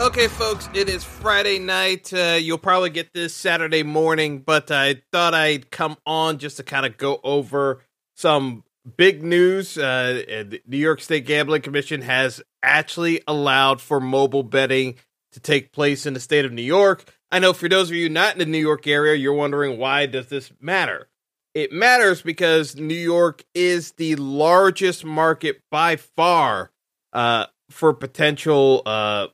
Okay, folks, it is Friday night. Uh, you'll probably get this Saturday morning, but I thought I'd come on just to kind of go over some big news. Uh, the New York State Gambling Commission has actually allowed for mobile betting to take place in the state of New York. I know for those of you not in the New York area, you're wondering why does this matter? It matters because New York is the largest market by far uh, for potential uh,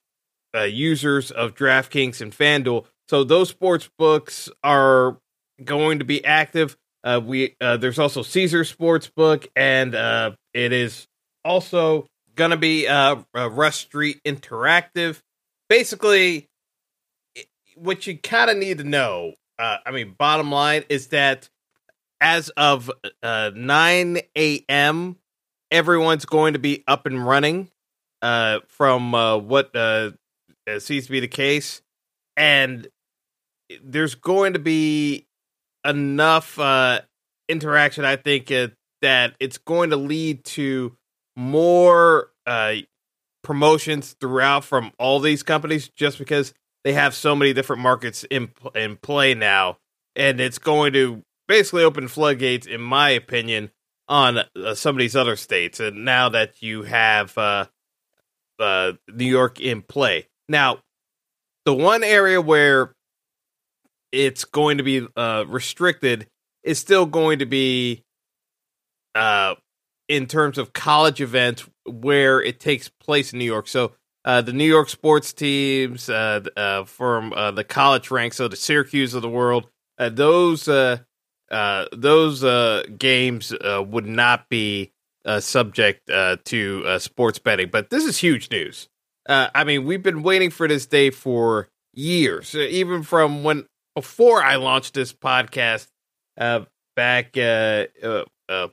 uh, users of DraftKings and FanDuel. So those sports books are going to be active. Uh, we uh, there's also Caesar Sportsbook, and uh, it is also going to be uh, Rush Street Interactive. Basically, what you kind of need to know, uh, I mean, bottom line is that as of uh, 9 a.m., everyone's going to be up and running. Uh, from uh, what uh, it seems to be the case, and there's going to be enough uh, interaction. I think uh, that it's going to lead to more uh, promotions throughout from all these companies, just because they have so many different markets in in play now, and it's going to basically open floodgates, in my opinion, on uh, some of these other states. And now that you have uh, uh, New York in play, now, the one area where it's going to be uh, restricted is still going to be uh, in terms of college events where it takes place in New York. So uh, the New York sports teams uh, uh, from uh, the college ranks, so the Syracuse of the world, those those games would not be subject to sports betting. But this is huge news. Uh, I mean, we've been waiting for this day for years, uh, even from when before I launched this podcast uh, back. Uh, uh, uh,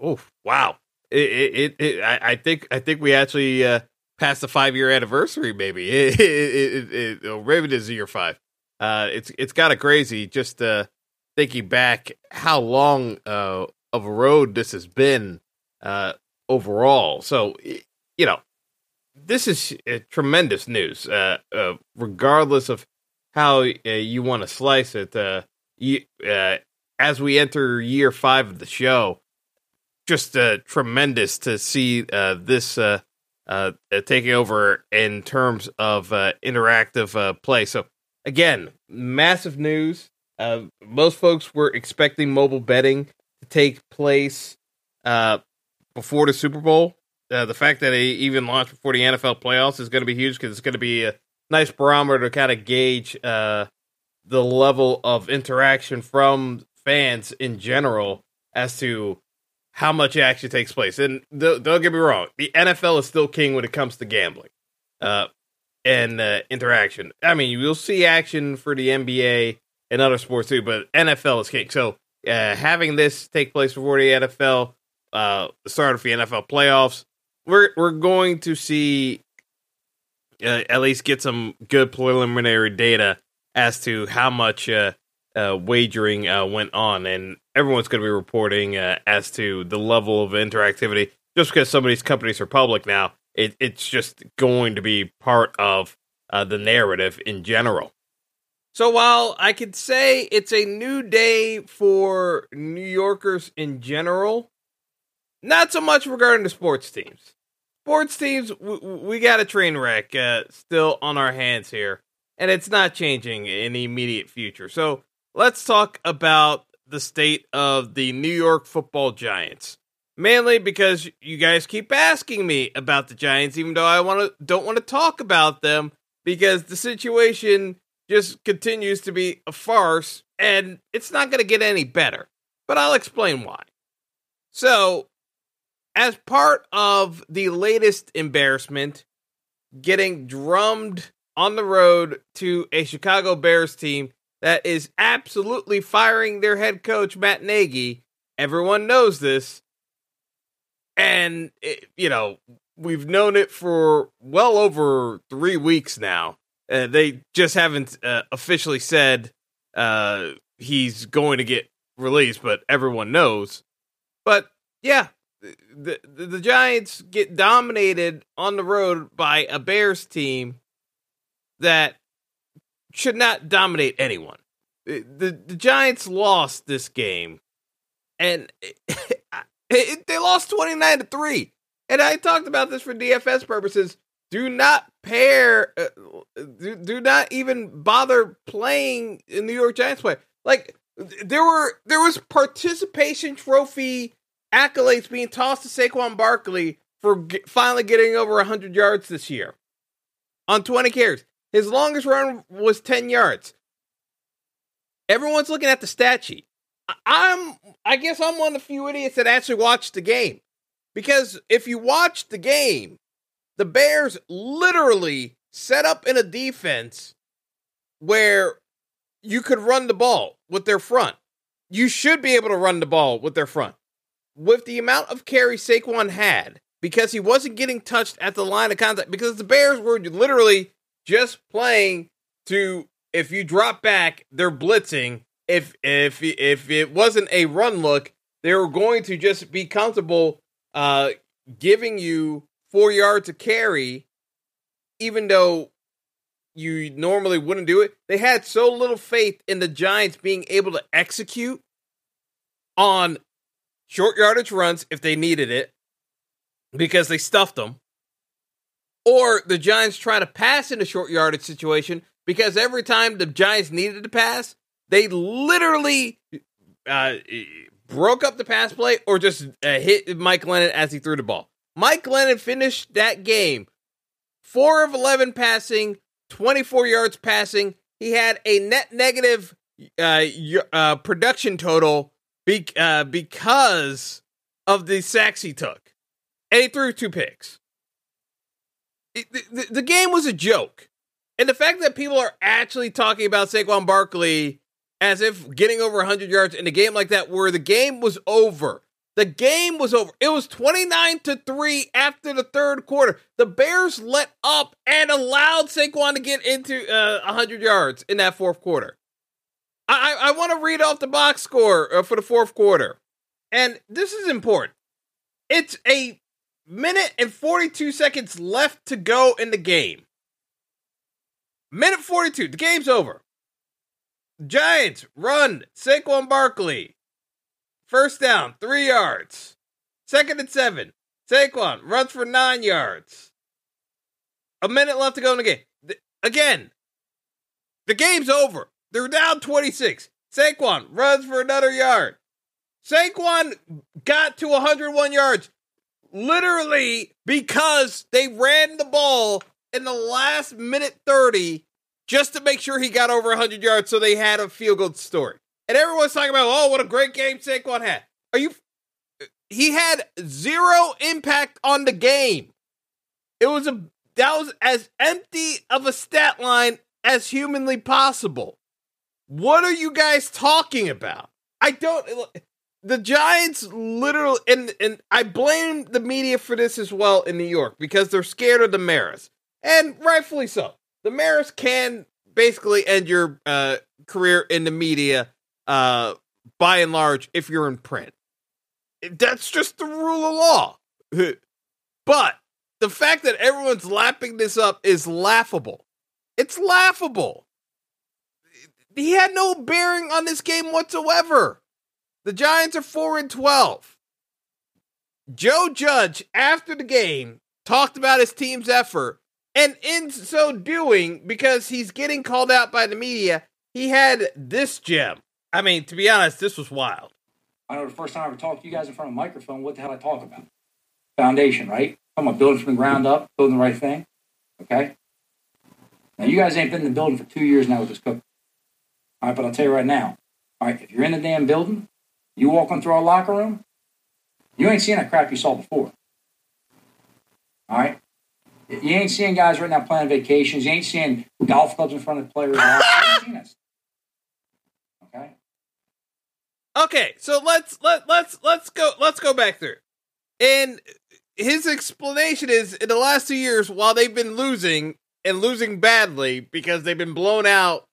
oh wow! It, it, it, I, I think I think we actually uh, passed the five year anniversary. Maybe it, it, it, it, it is year five. Uh, it's it's kind of crazy just uh, thinking back how long uh, of a road this has been uh, overall. So you know, this is uh, tremendous news. Uh, uh, regardless of how uh, you want to slice it, uh, you, uh, as we enter year five of the show, just tremendous to see this taking over in terms of interactive play. So again, massive news. most folks were expecting mobile betting to take place before the Super Bowl uh, the fact that it even launched before the NFL playoffs is going to be huge because it's going to be a nice barometer to kind of gauge uh, the level of interaction from fans in general as to how much action takes place. And th- don't get me wrong, the NFL is still king when it comes to gambling uh, and uh, interaction. I mean, you'll see action for the NBA and other sports too, but NFL is king. So uh, having this take place before the NFL, the start of the NFL playoffs, we're we're going to see uh, at least get some good preliminary data as to how much uh, uh, wagering uh, went on, and everyone's going to be reporting uh, as to the level of interactivity. Just because some of these companies are public now, it, it's just going to be part of uh, the narrative in general. So while I could say it's a new day for New Yorkers in general, not so much regarding the sports teams sports teams, we, we got a train wreck uh, still on our hands here, and it's not changing in the immediate future. So let's talk about the state of the New York Football Giants. Mainly because you guys keep asking me about the Giants, even though I want to don't want to talk about them because the situation just continues to be a farce and it's not going to get any better. But I'll explain why. So, as part of the latest embarrassment, getting drummed on the road to a Chicago Bears team that is absolutely firing their head coach, Matt Nagy. Everyone knows this. And, it, you know, we've known it for well over three weeks now. Uh, they just haven't uh, officially said uh, he's going to get released, but everyone knows. But yeah, the, the, the Giants get dominated on the road by a Bears team that should not dominate anyone. The the, Giants lost this game, and it, it, they lost twenty nine to three. And I talked about this for DFS purposes. Do not pair, uh, do, do not even bother playing in New York Giants play. Like there were there was participation trophy accolades being tossed to Saquon Barkley for finally getting over 100 yards this year on 20 carries. His longest run was 10 yards. Everyone's looking at the stat sheet. I'm I guess I'm one of the few idiots that actually watched the game. Because if you watch the game, the Bears literally set up in a defense where you could run the ball with their front. You should be able to run the ball with their front. With the amount of carry Saquon had, because he wasn't getting touched at the line of contact, because the Bears were literally just playing to if you drop back, they're blitzing. If if if it wasn't a run look, they were going to just be comfortable uh giving you four yards to carry, even though you normally wouldn't do it. They had so little faith in the Giants being able to execute on short yardage runs if they needed it because they stuffed them. Or the Giants try to pass in a short yardage situation because every time the Giants needed to pass, they literally uh, broke up the pass play or just uh, hit Mike Glennon as he threw the ball. Mike Glennon finished that game 4 of 11 passing, 24 yards passing. He had a net negative uh, uh, production total be- uh, because of the sacks he took. And he threw two picks. It, the, the game was a joke. And the fact that people are actually talking about Saquon Barkley as if getting over 100 yards in a game like that, where the game was over, the game was over. It was 29 to 3 after the third quarter. The Bears let up and allowed Saquon to get into uh, 100 yards in that fourth quarter. I, I, want to read off the box score uh, for the fourth quarter. And this is important. It's a minute and 42 seconds left to go in the game. Minute 42. The game's over. Giants run Saquon Barkley First down, three yards. Second and seven. Saquon runs for nine yards. A minute left to go in the game. again, the game's over. They're down 26. Saquon runs for another yard. Saquon got to 101 yards literally because they ran the ball in the last minute 30 just to make sure he got over 100 yards so they had a field goal story. And everyone's talking about, oh, what a great game Saquon had. Are you? He had zero impact on the game. It was a that was as empty of a stat line as humanly possible. What are you guys talking about? I don't. The Giants literally, and and I blame the media for this as well in New York because they're scared of the Maras, and rightfully so. The Maras can basically end your uh, career in the media uh, by and large, if you're in print. That's just the rule of law. but the fact that everyone's lapping this up is laughable. It's laughable. He had no bearing on this game whatsoever. The Giants are 4 and 12. Joe Judge, after the game, talked about his team's effort. And in so doing, because he's getting called out by the media, he had this gem. I mean, to be honest, this was wild. I know the first time I ever talked to you guys in front of a microphone, what the hell I talk about? Foundation, right? I'm about building from the ground up, building the right thing. Okay? Now, you guys ain't been in the building for two years now with this cook. All right, but I'll tell you right now. All right, if you're in the damn building, you walking through our locker room, you ain't seeing that crap you saw before. All right? You ain't seeing guys right now planning vacations. You ain't seeing golf clubs in front of players. Okay. Okay, so let's let let's let's go let's go back through. And his explanation is in the last two years, while they've been losing and losing badly because they've been blown out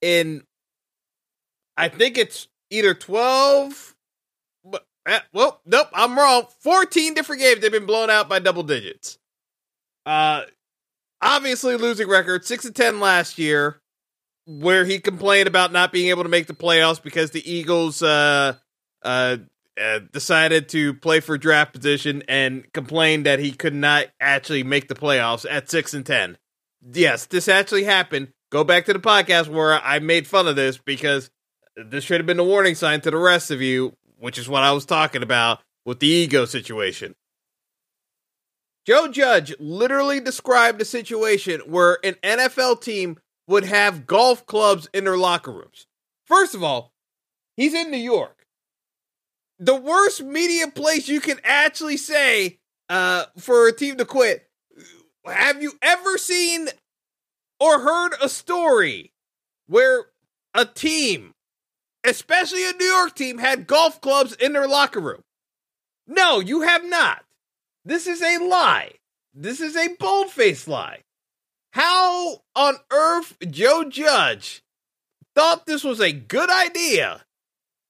in, I think it's either twelve. But, uh, well, nope, I'm wrong. Fourteen different games they've been blown out by double digits. Uh, obviously losing record six and ten last year where he complained about not being able to make the playoffs because the Eagles uh, uh, uh, decided to play for draft position and complained that he could not actually make the playoffs at six and ten. Yes, this actually happened. Go back to the podcast where I made fun of this because this should have been a warning sign to the rest of you, which is what I was talking about with the ego situation. Joe Judge literally described a situation where an NFL team would have golf clubs in their locker rooms. First of all, he's in New York. The worst media place you can actually say uh, for a team to quit. Have you ever seen or heard a story where a team, especially a New York team, had golf clubs in their locker room? No, you have not. This is a lie. This is a bold faced lie. How on earth Joe Judge thought this was a good idea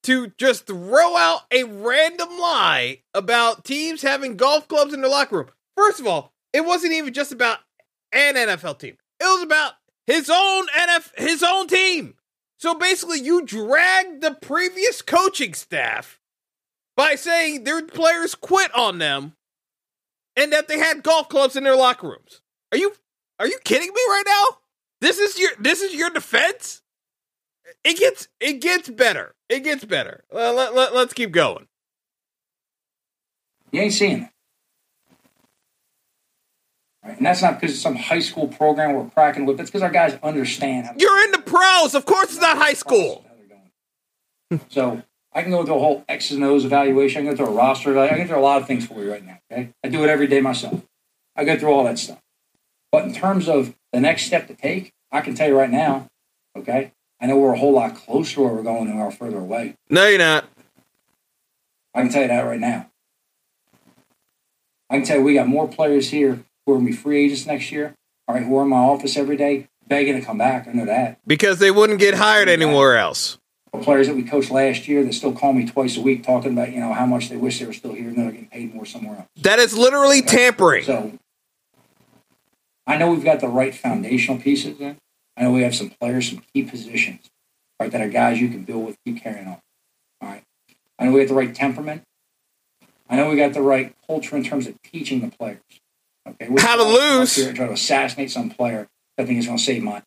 to just throw out a random lie about teams having golf clubs in their locker room? First of all, it wasn't even just about an NFL team. It was about his own NF his own team. So basically you dragged the previous coaching staff by saying their players quit on them and that they had golf clubs in their locker rooms. Are you are you kidding me right now? This is your this is your defense? It gets it gets better. It gets better. Let, let, let's keep going. You ain't seeing it. Right? And that's not because it's some high school program we're cracking with. It's because our guys understand. How You're in the pros. Of course, it's not high school. so I can go through a whole X's and O's evaluation. I can go through a roster evaluation. I can go through a lot of things for you right now. Okay, I do it every day myself. I go through all that stuff. But in terms of the next step to take, I can tell you right now. Okay, I know we're a whole lot closer to where we're going than we are further away. No, you're not. I can tell you that right now. I can tell you we got more players here who are going to be free agents next year. All right, who are in my office every day begging to come back. I know that. Because they wouldn't get hired anywhere else. The players that we coached last year that still call me twice a week talking about, you know, how much they wish they were still here and they're getting paid more somewhere else. That is literally tampering. So I know we've got the right foundational pieces in. I know we have some players, some key positions, right, that are guys you can build with, keep carrying on. All right. I know we got the right temperament. I know we got the right culture in terms of teaching the players. Okay. We're How to lose. Here and try to assassinate some player that think is going to save money.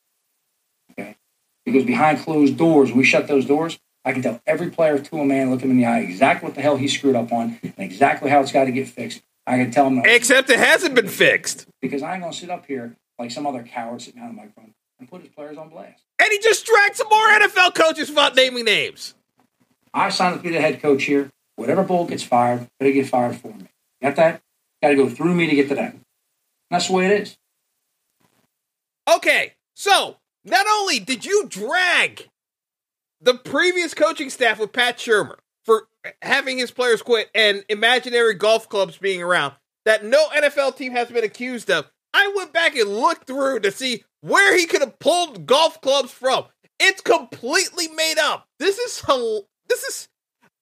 Okay. Because behind closed doors, we shut those doors. I can tell every player to a man, look him in the eye, exactly what the hell he screwed up on, and exactly how it's got to get fixed. I can tell him. Except it hasn't been fixed. Because I ain't going to sit up here like some other coward sitting behind the microphone and put his players on blast. And he just dragged some more NFL coaches without naming names. I signed up to be the head coach here. Whatever bull gets fired, better get fired for me. Got that? Got to go through me to get to that. That's the way it is. Okay, so not only did you drag the previous coaching staff with Pat Shurmur for having his players quit and imaginary golf clubs being around that no NFL team has been accused of, I went back and looked through to see where he could have pulled golf clubs from. It's completely made up. This is this is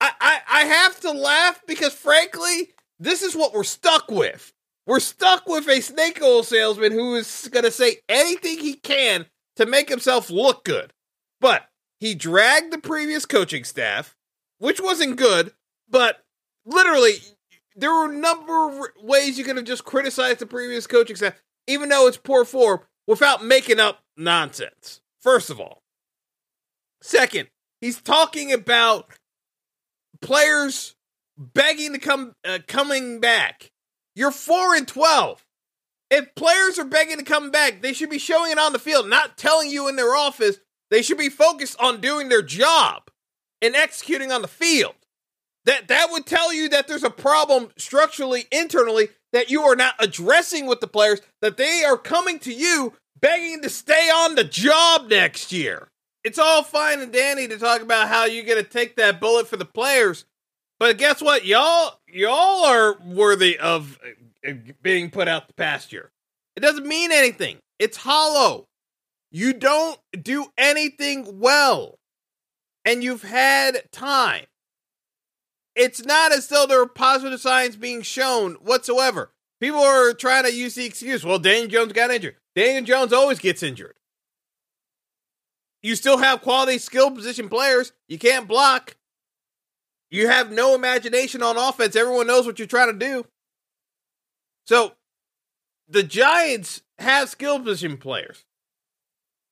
I, I I have to laugh because frankly, this is what we're stuck with. We're stuck with a snake oil salesman who is going to say anything he can to make himself look good. But he dragged the previous coaching staff, which wasn't good, but literally, there were a number of ways you could have just criticized the previous coaching staff, even though it's poor form, without making up nonsense. First of all. Second, he's talking about players begging to come uh, coming back. You're 4 and 12. If players are begging to come back, they should be showing it on the field, not telling you in their office. They should be focused on doing their job and executing on the field. That that would tell you that there's a problem structurally internally that you are not addressing with the players that they are coming to you begging to stay on the job next year. It's all fine and dandy to talk about how you're going to take that bullet for the players, but guess what? Y'all y'all are worthy of uh, being put out the pasture. It doesn't mean anything. It's hollow. You don't do anything well. And you've had time. It's not as though there are positive signs being shown whatsoever. People are trying to use the excuse, well, Daniel Jones got injured. Daniel Jones always gets injured. You still have quality skill position players. You can't block. You have no imagination on offense. Everyone knows what you're trying to do. So the Giants have skill position players.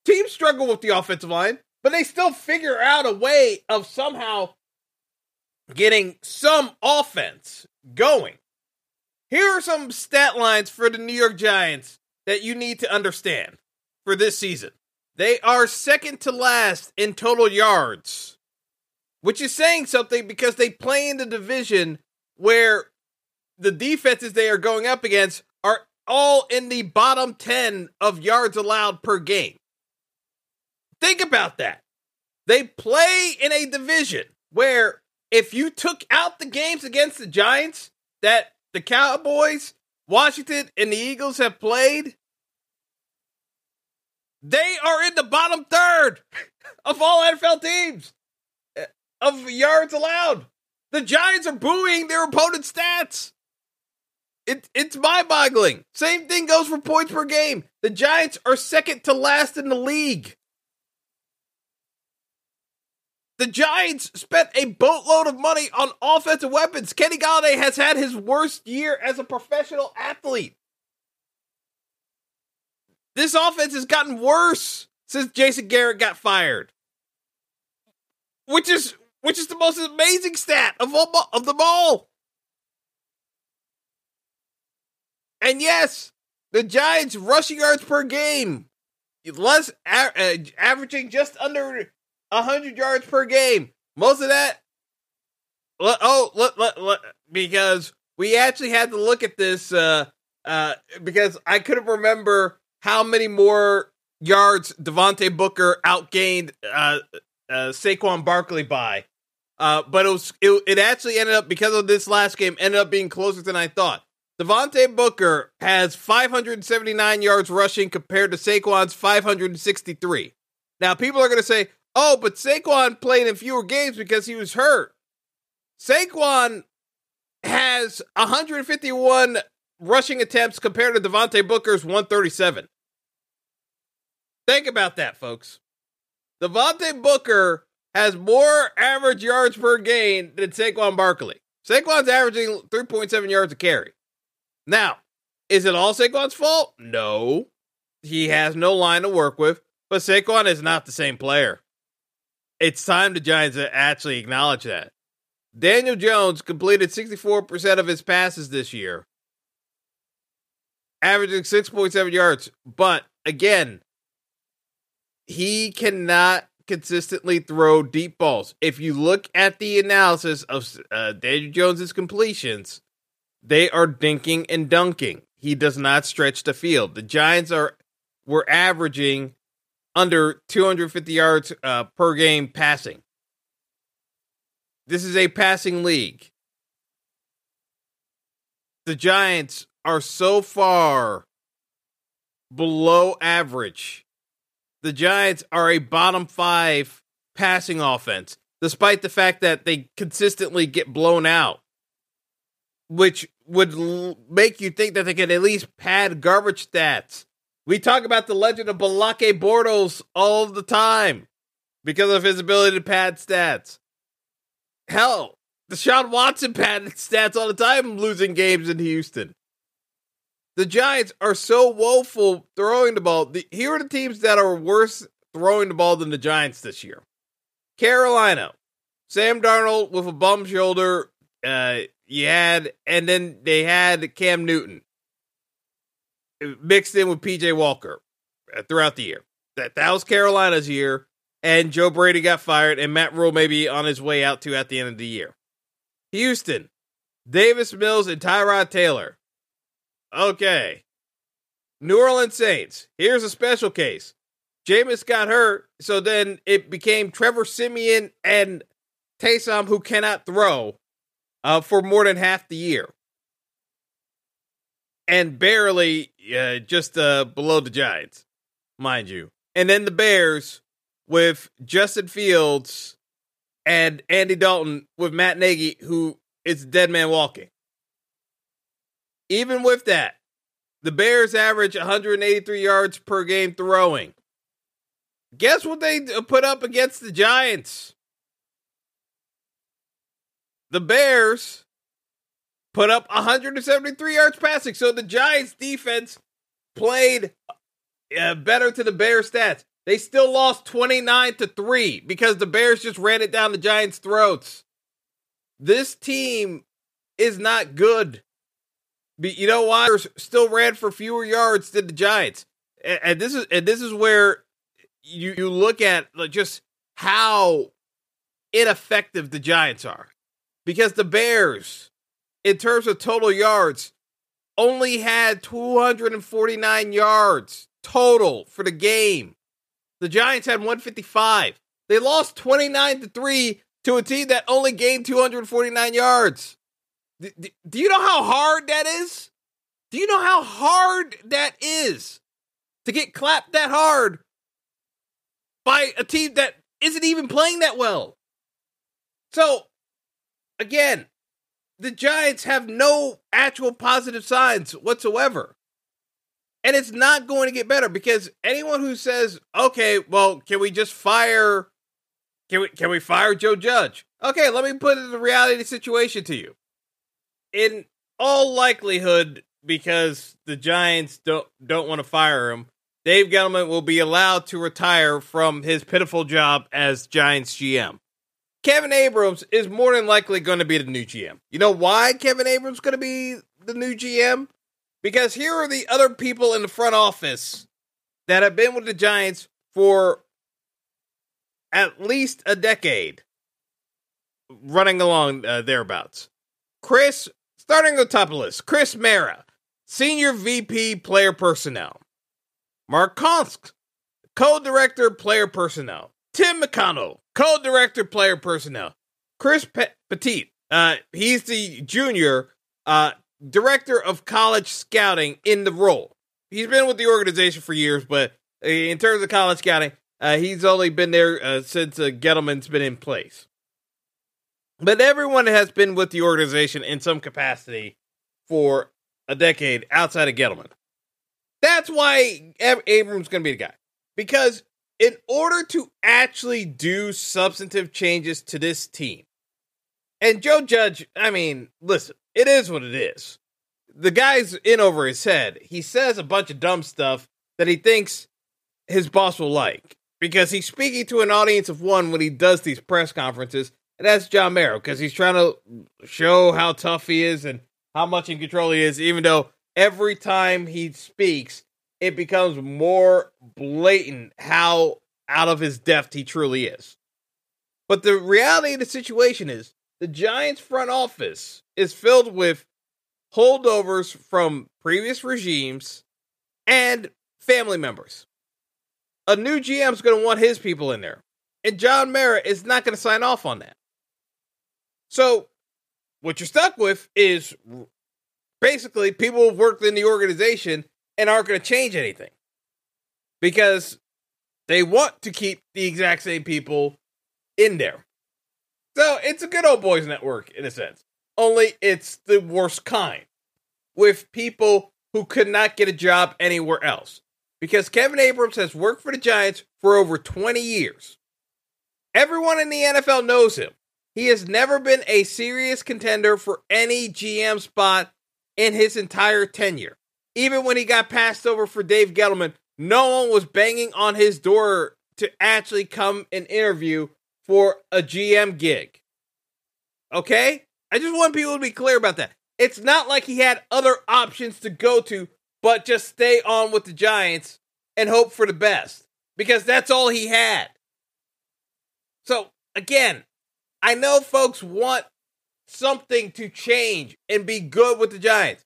Teams struggle with the offensive line, but they still figure out a way of somehow getting some offense going. Here are some stat lines for the New York Giants that you need to understand for this season. They are second to last in total yards, which is saying something because they play in the division where the defenses they are going up against are all in the bottom 10 of yards allowed per game. Think about that. They play in a division where if you took out the games against the Giants that the Cowboys, Washington, and the Eagles have played, they are in the bottom third of all NFL teams of yards allowed. The Giants are booing their opponent's stats. It, it's mind boggling. Same thing goes for points per game. The Giants are second to last in the league. The Giants spent a boatload of money on offensive weapons. Kenny Golladay has had his worst year as a professional athlete. This offense has gotten worse since Jason Garrett got fired. Which is which is the most amazing stat of all of them all. And yes, the Giants rushing yards per game less uh, averaging just under 100 yards per game. Most of that oh, because we actually had to look at this uh, uh, because I couldn't remember how many more yards Devontae Booker outgained uh, uh, Saquon Barkley by. Uh, but it was it, it actually ended up because of this last game ended up being closer than I thought. Devontae Booker has 579 yards rushing compared to Saquon's 563. Now people are going to say, "Oh, but Saquon played in fewer games because he was hurt." Saquon has 151 rushing attempts compared to Devontae Booker's 137. Think about that, folks. Devontae Booker has more average yards per game than Saquon Barkley. Saquon's averaging 3.7 yards a carry. Now, is it all Saquon's fault? No. He has no line to work with, but Saquon is not the same player. It's time the Giants actually acknowledge that. Daniel Jones completed 64% of his passes this year, averaging 6.7 yards. But again, he cannot consistently throw deep balls. If you look at the analysis of uh, Daniel Jones's completions, they are dinking and dunking. He does not stretch the field. The Giants are were averaging under 250 yards uh, per game passing. This is a passing league. The Giants are so far below average the Giants are a bottom five passing offense, despite the fact that they consistently get blown out, which would l- make you think that they could at least pad garbage stats. We talk about the legend of Blake Bortles all the time because of his ability to pad stats. Hell, Deshaun Watson padded stats all the time losing games in Houston. The Giants are so woeful throwing the ball. The, here are the teams that are worse throwing the ball than the Giants this year. Carolina, Sam Darnold with a bum shoulder. Uh, you had, and then they had Cam Newton mixed in with PJ Walker uh, throughout the year. That that was Carolina's year, and Joe Brady got fired, and Matt Rhule may be on his way out to at the end of the year. Houston, Davis Mills and Tyrod Taylor. Okay. New Orleans Saints. Here's a special case. Jameis got hurt, so then it became Trevor Siemian and Taysom who cannot throw uh, for more than half the year. And barely uh, just uh, below the Giants, mind you. And then the Bears with Justin Fields and Andy Dalton with Matt Nagy, who is dead man walking. Even with that, the Bears average 183 yards per game throwing. Guess what they put up against the Giants? The Bears put up 173 yards passing. So the Giants defense played uh, better to the Bears stats. They still lost 29 to 3 because the Bears just ran it down the Giants' throats. This team is not good. But you know why? Still ran for fewer yards than the Giants. And, and this is and this is where you you look at just how ineffective the Giants are. Because the Bears, in terms of total yards, only had 249 yards total for the game. The Giants had 155. They lost 29 to 3 to a team that only gained 249 yards. Do you know how hard that is? Do you know how hard that is to get clapped that hard by a team that isn't even playing that well? So, again, the Giants have no actual positive signs whatsoever. And it's not going to get better because anyone who says, "Okay, well, can we just fire can we can we fire Joe Judge?" Okay, let me put the reality situation to you in all likelihood, because the Giants don't don't want to fire him, Dave Gettleman will be allowed to retire from his pitiful job as Giants GM. Kevin Abrams is more than likely going to be the new GM. You know why Kevin Abrams is going to be the new GM? Because here are the other people in the front office that have been with the Giants for at least a decade, running along uh, thereabouts. Chris Starting the top of the list, Chris Mara, Senior VP Player Personnel. Mark Koncz, Co-Director Player Personnel. Tim McDonnell, Co-Director Player Personnel. Chris Pe- Pettit, uh, he's the Junior uh, Director of College Scouting in the role. He's been with the organization for years, but in terms of college scouting, uh, he's only been there uh, since uh, Gettleman's been in place. But everyone has been with the organization in some capacity for a decade outside of Gettleman. That's why Abrams going to be the guy. Because in order to actually do substantive changes to this team, and Joe Judge, I mean, listen, it is what it is. The guy's in over his head. He says a bunch of dumb stuff that he thinks his boss will like because he's speaking to an audience of one when he does these press conferences that's John Mara because he's trying to show how tough he is and how much in control he is, even though every time he speaks, it becomes more blatant how out of his depth he truly is. But the reality of the situation is the Giants front office is filled with holdovers from previous regimes and family members. A new GM is going to want his people in there. And John Mara is not going to sign off on that. So what you're stuck with is basically people who've worked in the organization and aren't going to change anything because they want to keep the exact same people in there. So it's a good old boys network in a sense. Only it's the worst kind with people who could not get a job anywhere else. Because Kevin Abrams has worked for the Giants for over 20 years. Everyone in the NFL knows him. He has never been a serious contender for any GM spot in his entire tenure. Even when he got passed over for Dave Gettleman, no one was banging on his door to actually come and interview for a GM gig. Okay? I just want people to be clear about that. It's not like he had other options to go to, but just stay on with the Giants and hope for the best because that's all he had. So, again, I know folks want something to change and be good with the Giants.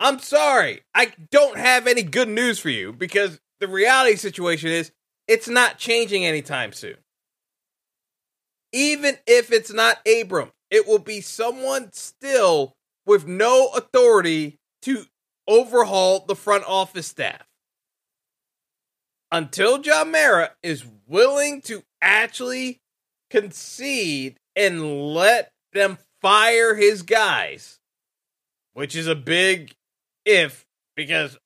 I'm sorry. I don't have any good news for you because the reality situation is it's not changing anytime soon. Even if it's not Abram, it will be someone still with no authority to overhaul the front office staff. Until John Mara is willing to actually concede and let them fire his guys, which is a big if because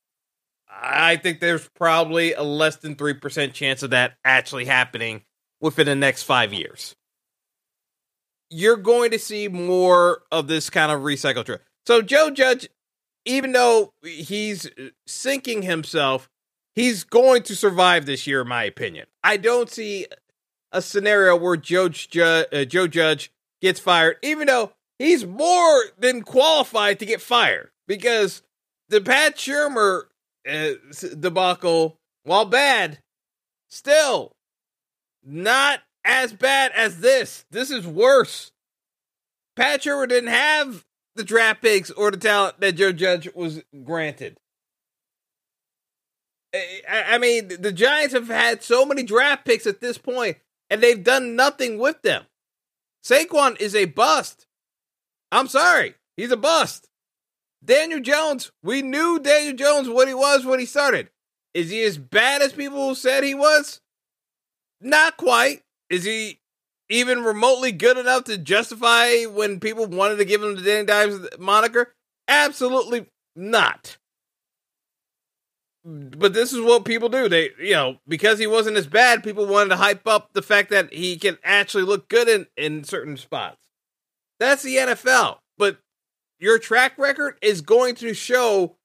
I think there's probably a less than 3% chance of that actually happening within the next five years. You're going to see more of this kind of recycle trip. So, Joe Judge, even though he's sinking himself, he's going to survive this year, in my opinion. I don't see a scenario where Joe, Ju- uh, Joe Judge gets fired, even though he's more than qualified to get fired because the Pat Shurmur uh, debacle, while bad, still not as bad as this. This is worse. Pat Shurmur didn't have the draft picks or the talent that Joe Judge was granted. I mean, the Giants have had so many draft picks at this point, and they've done nothing with them. Saquon is a bust. I'm sorry, he's a bust. Daniel Jones, we knew Daniel Jones what he was when he started. Is he as bad as people said he was? Not quite. Is he even remotely good enough to justify when people wanted to give him the Danny Dimes moniker? Absolutely not. But this is what people do. They, you know, because he wasn't as bad, people wanted to hype up the fact that he can actually look good in, in certain spots. That's the NFL. But your track record is going to show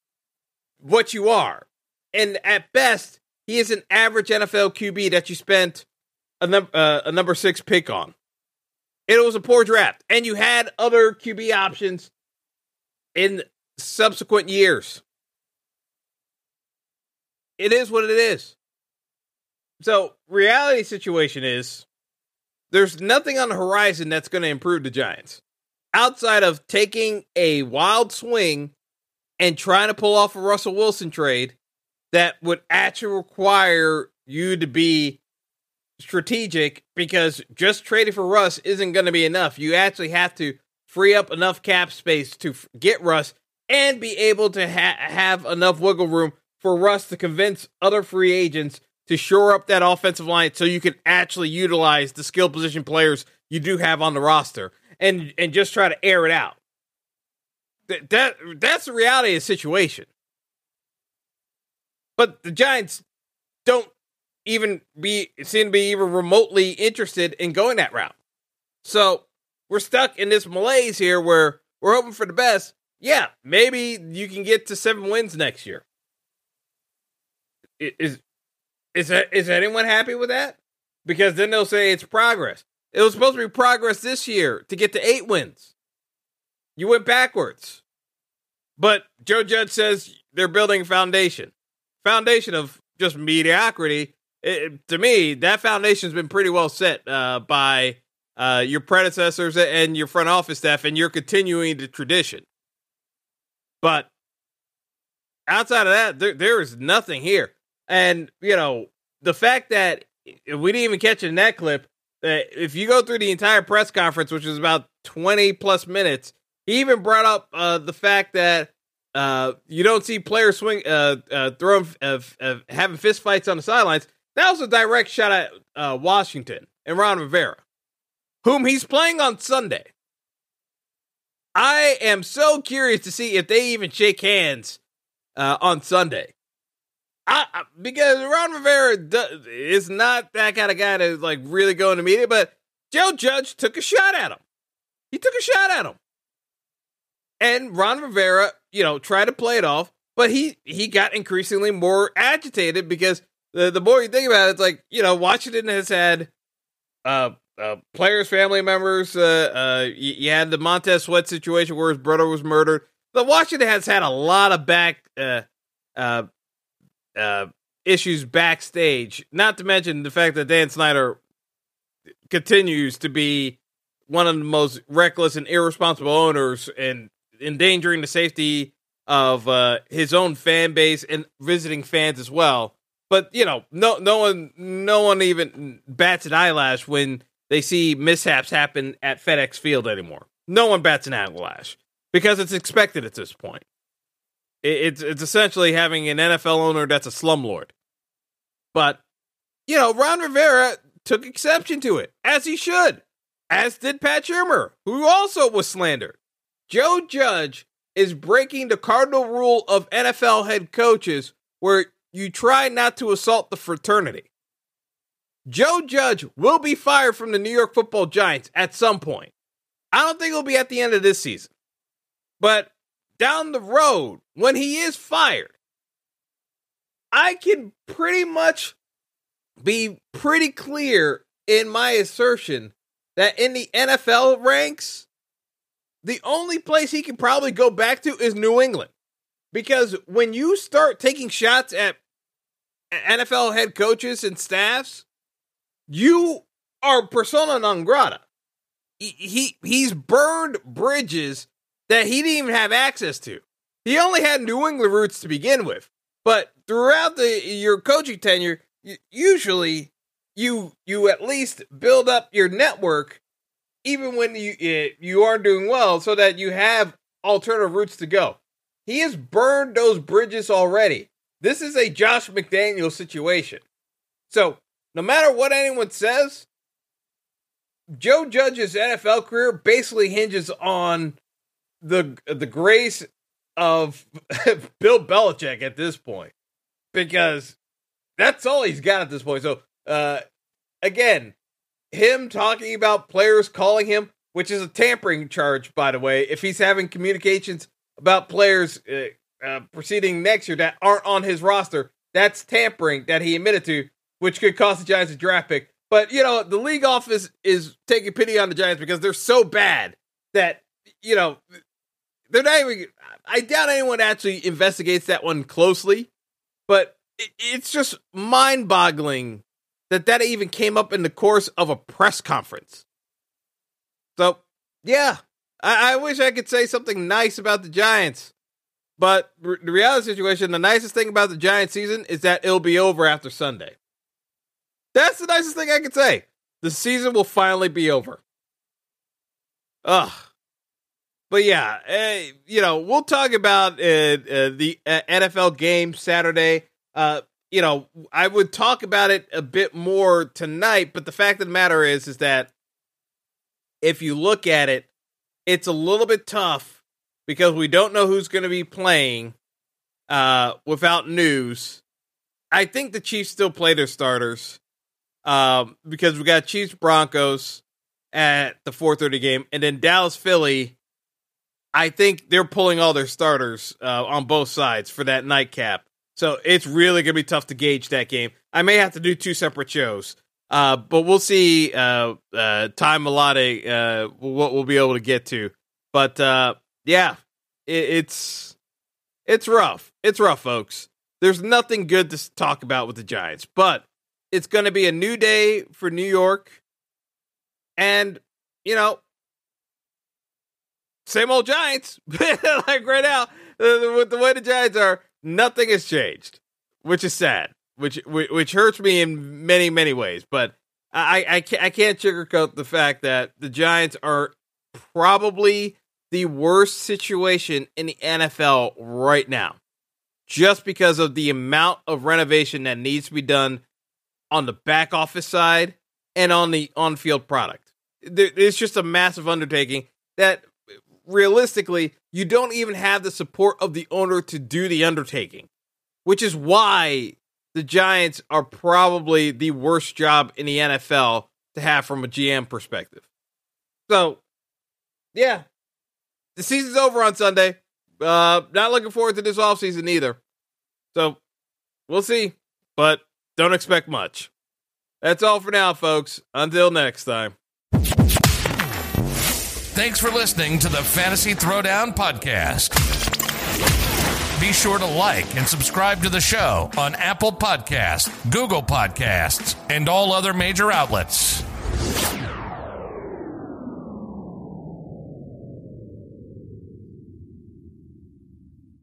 what you are. And at best, he is an average NFL QB that you spent a, num- uh, a number six pick on. It was a poor draft, and you had other QB options in subsequent years. It is what it is. So, reality situation is there's nothing on the horizon that's going to improve the Giants outside of taking a wild swing and trying to pull off a Russell Wilson trade that would actually require you to be strategic because just trading for Russ isn't going to be enough. You actually have to free up enough cap space to get Russ and be able to ha- have enough wiggle room for Russ to convince other free agents to shore up that offensive line so you can actually utilize the skill position players you do have on the roster and and just try to air it out. That, that that's the reality of the situation. But the Giants don't even be seem to be even remotely interested in going that route. So we're stuck in this malaise here where we're hoping for the best. Yeah, maybe you can get to seven wins next year. Is is is anyone happy with that? Because then they'll say it's progress. It was supposed to be progress this year to get to eight wins. You went backwards. But Joe Judge says they're building foundation. Foundation of just mediocrity. It, to me, that foundation's been pretty well set uh, by uh, your predecessors and your front office staff, and you're continuing the tradition. But outside of that, there, there is nothing here. And, you know, the fact that we didn't even catch it in that clip, if you go through the entire press conference, which is about 20 plus minutes, he even brought up uh, the fact that uh, you don't see players swing, uh, uh throwing, uh, uh, having fist fights on the sidelines. That was a direct shot at uh, Washington and Ron Rivera, whom he's playing on Sunday. I am so curious to see if they even shake hands uh, on Sunday. I, because Ron Rivera does, is not that kind of guy to like really go into media, but Joe Judge took a shot at him. He took a shot at him, and Ron Rivera, you know, tried to play it off, but he he got increasingly more agitated because the the more you think about it, it's like you know Washington has had uh, uh players, family members. Uh, uh, you, you, had the Montez Sweat situation where his brother was murdered. The Washington has had a lot of back uh, uh, uh, issues backstage. Not to mention the fact that Dan Snyder continues to be one of the most reckless and irresponsible owners and endangering the safety of uh, his own fan base and visiting fans as well. But you know, no, no one, no one even bats an eyelash when they see mishaps happen at FedEx Field anymore. No one bats an eyelash because it's expected at this point. It's it's essentially having an NFL owner that's a slumlord. But you know, Ron Rivera took exception to it, as he should, as did Pat Shurmur, who also was slandered. Joe Judge is breaking the cardinal rule of NFL head coaches where you try not to assault the fraternity. Joe Judge will be fired from the New York football Giants at some point. I don't think it'll be at the end of this season. But down the road, when he is fired, I can pretty much be pretty clear in my assertion that in the NFL ranks, the only place he can probably go back to is New England. Because when you start taking shots at NFL head coaches and staffs, you are persona non grata. He, he he's burned bridges that he didn't even have access to. He only had New England roots to begin with, but throughout the your coaching tenure, usually you you at least build up your network even when you you are doing well, so that you have alternative routes to go. He has burned those bridges already. This is a Josh McDaniel situation. So, no matter what anyone says, Joe Judge's NFL career basically hinges on the the grace of Bill Belichick at this point, because that's all he's got at this point. So, uh, again, him talking about players calling him, which is a tampering charge, by the way, if he's having communications about players uh, uh, proceeding next year that aren't on his roster, that's tampering that he admitted to, which could cost the Giants a draft pick. But you know, the league office is taking pity on the Giants because they're so bad that you know they're not even. I doubt anyone actually investigates that one closely, but it, it's just mind-boggling that that even came up in the course of a press conference. So, yeah, I, I wish I could say something nice about the Giants. But the reality situation, the nicest thing about the Giants season is that it'll be over after Sunday. That's the nicest thing I can say. The season will finally be over. Ugh. But yeah, uh, you know, we'll talk about uh, uh, the uh, NFL game Saturday. Uh, you know, I would talk about it a bit more tonight, but the fact of the matter is, is that if you look at it, it's a little bit tough because we don't know who's going to be playing uh, without news. I think the Chiefs still play their starters um, because we got Chiefs Broncos at the 4:30 game, and then Dallas Philly. I think they're pulling all their starters uh, on both sides for that nightcap. So it's really going to be tough to gauge that game. I may have to do two separate shows, uh, but we'll see. Uh, uh, time allotted, uh, what we'll be able to get to. But uh, yeah, it, it's it's rough. It's rough, folks. There's nothing good to talk about with the Giants, but it's going to be a new day for New York, and you know, same old Giants. like right now, with the way the Giants are, nothing has changed, which is sad, which which hurts me in many many ways. But I I can't, I can't sugarcoat the fact that the Giants are probably the worst situation in the NFL right now, just because of the amount of renovation that needs to be done on the back office side and on the on field product. It's just a massive undertaking that realistically, you don't even have the support of the owner to do the undertaking, which is why the Giants are probably the worst job in the NFL to have from a GM perspective. So, yeah, the season's over on Sunday. Uh, not looking forward to this offseason either. So, we'll see, but don't expect much. That's all for now, folks. Until next time. Thanks for listening to the Fantasy Throwdown Podcast. Be sure to like and subscribe to the show on Apple Podcasts, Google Podcasts, and all other major outlets.